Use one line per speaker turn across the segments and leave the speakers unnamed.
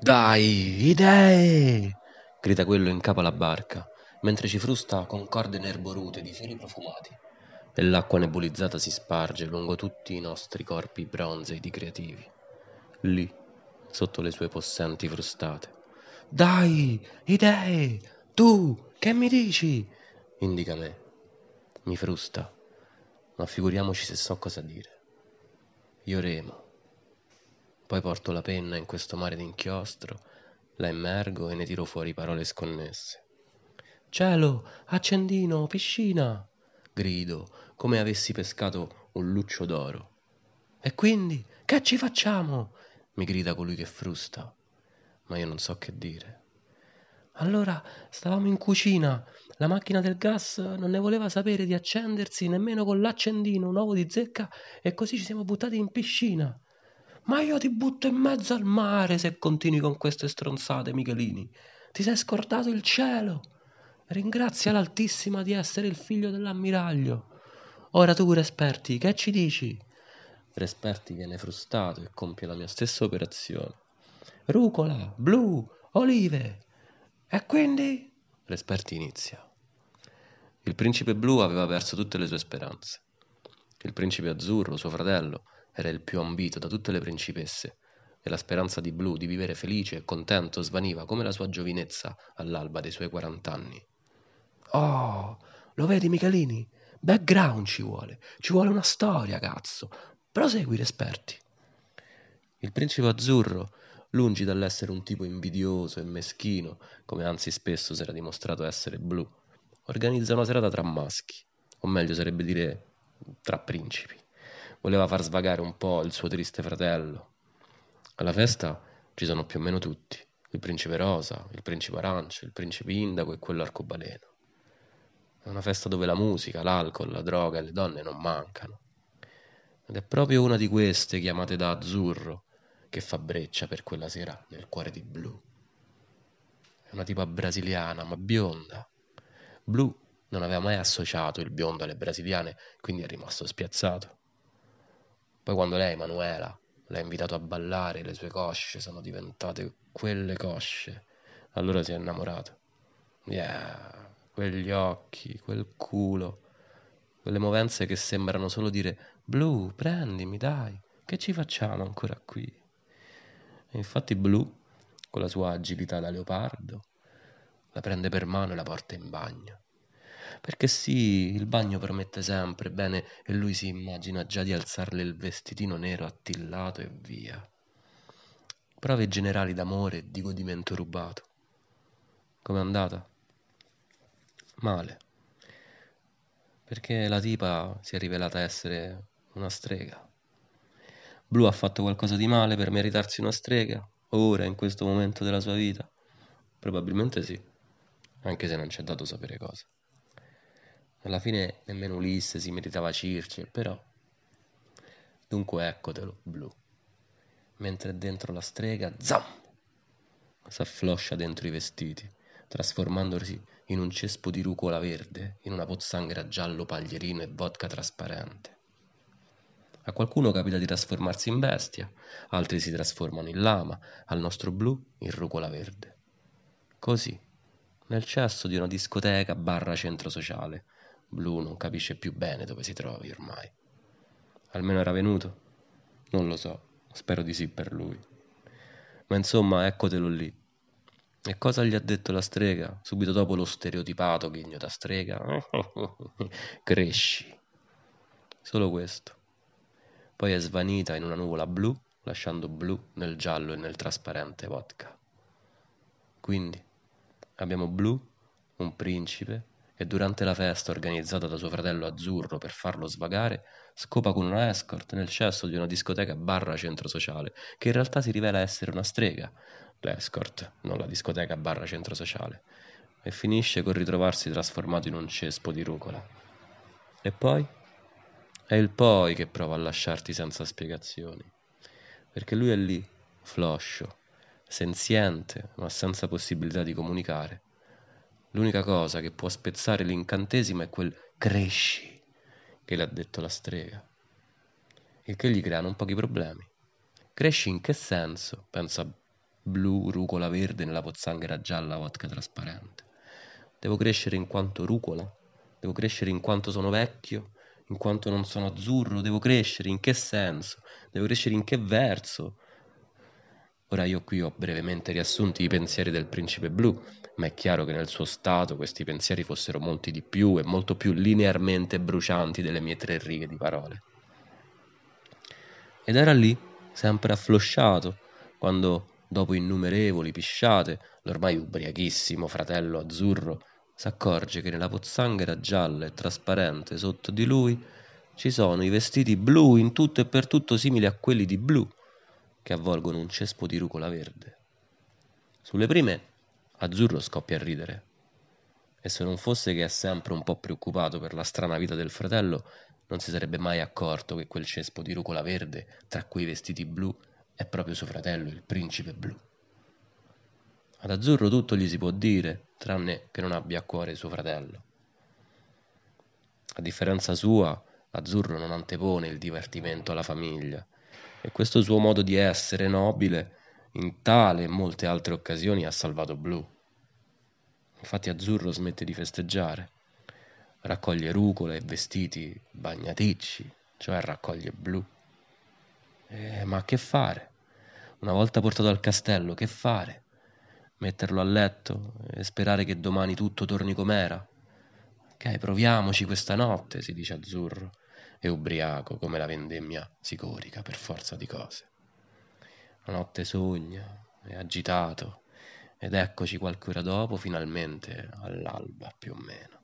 Dai, idee! grida quello in capo alla barca, mentre ci frusta con corde nerborute di fiori profumati e l'acqua nebulizzata si sparge lungo tutti i nostri corpi bronzei di creativi. Lì, sotto le sue possenti frustate. Dai, idee! Tu, che mi dici? indica me. Mi frusta, ma figuriamoci se so cosa dire. Io remo. Poi porto la penna in questo mare d'inchiostro, la immergo e ne tiro fuori parole sconnesse. Cielo, accendino, piscina! grido, come avessi pescato un luccio d'oro. E quindi, che ci facciamo? mi grida colui che frusta, ma io non so che dire. Allora stavamo in cucina, la macchina del gas non ne voleva sapere di accendersi nemmeno con l'accendino, un uovo di zecca, e così ci siamo buttati in piscina. Ma io ti butto in mezzo al mare se continui con queste stronzate, Michelini. Ti sei scordato il cielo. Ringrazia l'Altissima di essere il figlio dell'ammiraglio. Ora tu, Resperti, che ci dici? Resperti viene frustato e compie la mia stessa operazione. Rucola, blu, olive. E quindi? Resperti inizia. Il principe blu aveva perso tutte le sue speranze. Il principe azzurro, suo fratello, era il più ambito da tutte le principesse, e la speranza di Blue di vivere felice e contento svaniva come la sua giovinezza all'alba dei suoi quarant'anni. Oh, lo vedi Michelini? Background ci vuole, ci vuole una storia, cazzo. Prosegui, esperti. Il principe azzurro, lungi dall'essere un tipo invidioso e meschino, come anzi spesso si era dimostrato essere Blue, organizza una serata tra maschi, o meglio sarebbe dire tra principi voleva far svagare un po' il suo triste fratello. Alla festa ci sono più o meno tutti, il principe rosa, il principe arancio, il principe indaco e quello arcobaleno. È una festa dove la musica, l'alcol, la droga e le donne non mancano. Ed è proprio una di queste, chiamate da azzurro, che fa breccia per quella sera nel cuore di blu. È una tipa brasiliana, ma bionda. Blu non aveva mai associato il biondo alle brasiliane, quindi è rimasto spiazzato. Poi quando lei, Manuela, l'ha invitato a ballare, le sue cosce sono diventate quelle cosce. Allora si è innamorato. Yeah, quegli occhi, quel culo, quelle movenze che sembrano solo dire Blu, prendimi, dai, che ci facciamo ancora qui? E infatti Blu, con la sua agilità da leopardo, la prende per mano e la porta in bagno. Perché sì, il bagno promette sempre bene e lui si immagina già di alzarle il vestitino nero attillato e via. Prove generali d'amore e di godimento rubato. Com'è andata? Male. Perché la tipa si è rivelata essere una strega. Blu ha fatto qualcosa di male per meritarsi una strega? Ora, in questo momento della sua vita? Probabilmente sì, anche se non ci è dato sapere cosa. Alla fine nemmeno Ulisse si meritava Circe, però... Dunque eccotelo, blu. Mentre dentro la strega, zam! S'affloscia dentro i vestiti, trasformandosi in un cespo di rucola verde, in una pozzanghera giallo paglierino e vodka trasparente. A qualcuno capita di trasformarsi in bestia, altri si trasformano in lama, al nostro blu in rucola verde. Così, nel cesso di una discoteca barra centro sociale, Blu non capisce più bene dove si trovi ormai. Almeno era venuto? Non lo so, spero di sì per lui. Ma insomma, eccotelo lì. E cosa gli ha detto la strega? Subito dopo lo stereotipato ghigno da strega. Cresci. Solo questo. Poi è svanita in una nuvola blu, lasciando blu nel giallo e nel trasparente vodka. Quindi abbiamo blu, un principe, e durante la festa organizzata da suo fratello azzurro per farlo svagare, scopa con una escort nel cesso di una discoteca barra centro sociale, che in realtà si rivela essere una strega, l'escort, non la discoteca barra centro sociale, e finisce col ritrovarsi trasformato in un cespo di rucola. E poi? È il poi che prova a lasciarti senza spiegazioni, perché lui è lì, floscio, senziente, ma senza possibilità di comunicare L'unica cosa che può spezzare l'incantesimo è quel cresci che le ha detto la strega. Il che gli crea non pochi problemi. Cresci in che senso? pensa blu, rucola verde nella pozzanghera gialla, vodka trasparente. Devo crescere in quanto rucola? Devo crescere in quanto sono vecchio? In quanto non sono azzurro? Devo crescere in che senso? Devo crescere in che verso? Ora io qui ho brevemente riassunti i pensieri del principe blu, ma è chiaro che nel suo stato questi pensieri fossero molti di più e molto più linearmente brucianti delle mie tre righe di parole. Ed era lì, sempre afflosciato, quando, dopo innumerevoli pisciate, l'ormai ubriachissimo fratello azzurro s'accorge che nella pozzanghera gialla e trasparente sotto di lui ci sono i vestiti blu in tutto e per tutto simili a quelli di blu che avvolgono un cespo di rucola verde. Sulle prime, Azzurro scoppia a ridere. E se non fosse che è sempre un po' preoccupato per la strana vita del fratello, non si sarebbe mai accorto che quel cespo di rucola verde tra quei vestiti blu è proprio suo fratello, il principe blu. Ad Azzurro tutto gli si può dire, tranne che non abbia a cuore suo fratello. A differenza sua, Azzurro non antepone il divertimento alla famiglia e questo suo modo di essere nobile in tale e molte altre occasioni ha salvato Blu. Infatti Azzurro smette di festeggiare, raccoglie rucole e vestiti bagnaticci, cioè raccoglie Blu. Eh, ma che fare? Una volta portato al castello, che fare? Metterlo a letto e sperare che domani tutto torni com'era? Ok, proviamoci questa notte, si dice Azzurro e ubriaco come la vendemmia si corica per forza di cose. La notte sogna, è agitato, ed eccoci qualche ora dopo, finalmente all'alba più o meno.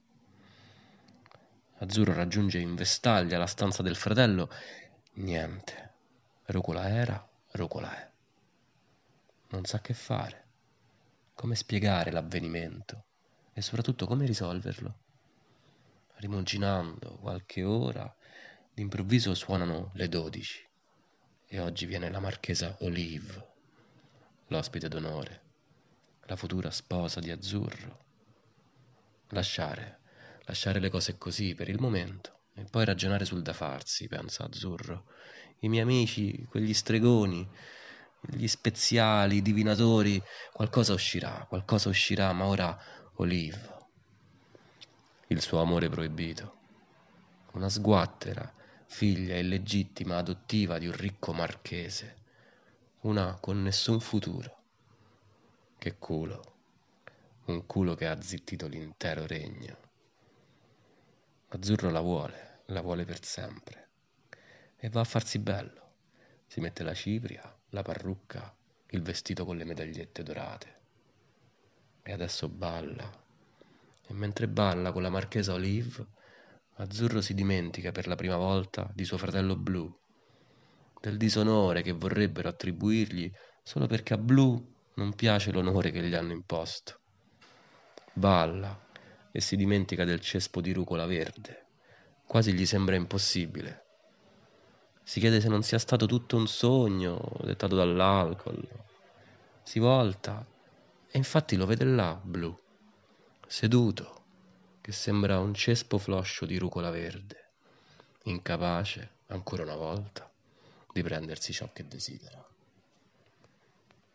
Azzurro raggiunge in vestaglia la stanza del fratello. Niente. Rucola era, rucola è. Non sa che fare, come spiegare l'avvenimento e soprattutto come risolverlo. Rimuginando qualche ora, D'improvviso suonano le dodici e oggi viene la marchesa Olive, l'ospite d'onore, la futura sposa di Azzurro. Lasciare, lasciare le cose così per il momento e poi ragionare sul da farsi, pensa Azzurro. I miei amici, quegli stregoni, gli speziali, i divinatori, qualcosa uscirà, qualcosa uscirà, ma ora Olive, il suo amore proibito, una sguattera figlia illegittima adottiva di un ricco marchese, una con nessun futuro. Che culo, un culo che ha zittito l'intero regno. Azzurro la vuole, la vuole per sempre, e va a farsi bello. Si mette la cipria, la parrucca, il vestito con le medagliette dorate. E adesso balla. E mentre balla con la marchesa Olive, Azzurro si dimentica per la prima volta di suo fratello Blu, del disonore che vorrebbero attribuirgli solo perché a Blu non piace l'onore che gli hanno imposto. Balla e si dimentica del cespo di rucola verde. Quasi gli sembra impossibile. Si chiede se non sia stato tutto un sogno dettato dall'alcol. Si volta e infatti lo vede là, Blu, seduto che sembra un cespo floscio di rucola verde, incapace, ancora una volta, di prendersi ciò che desidera.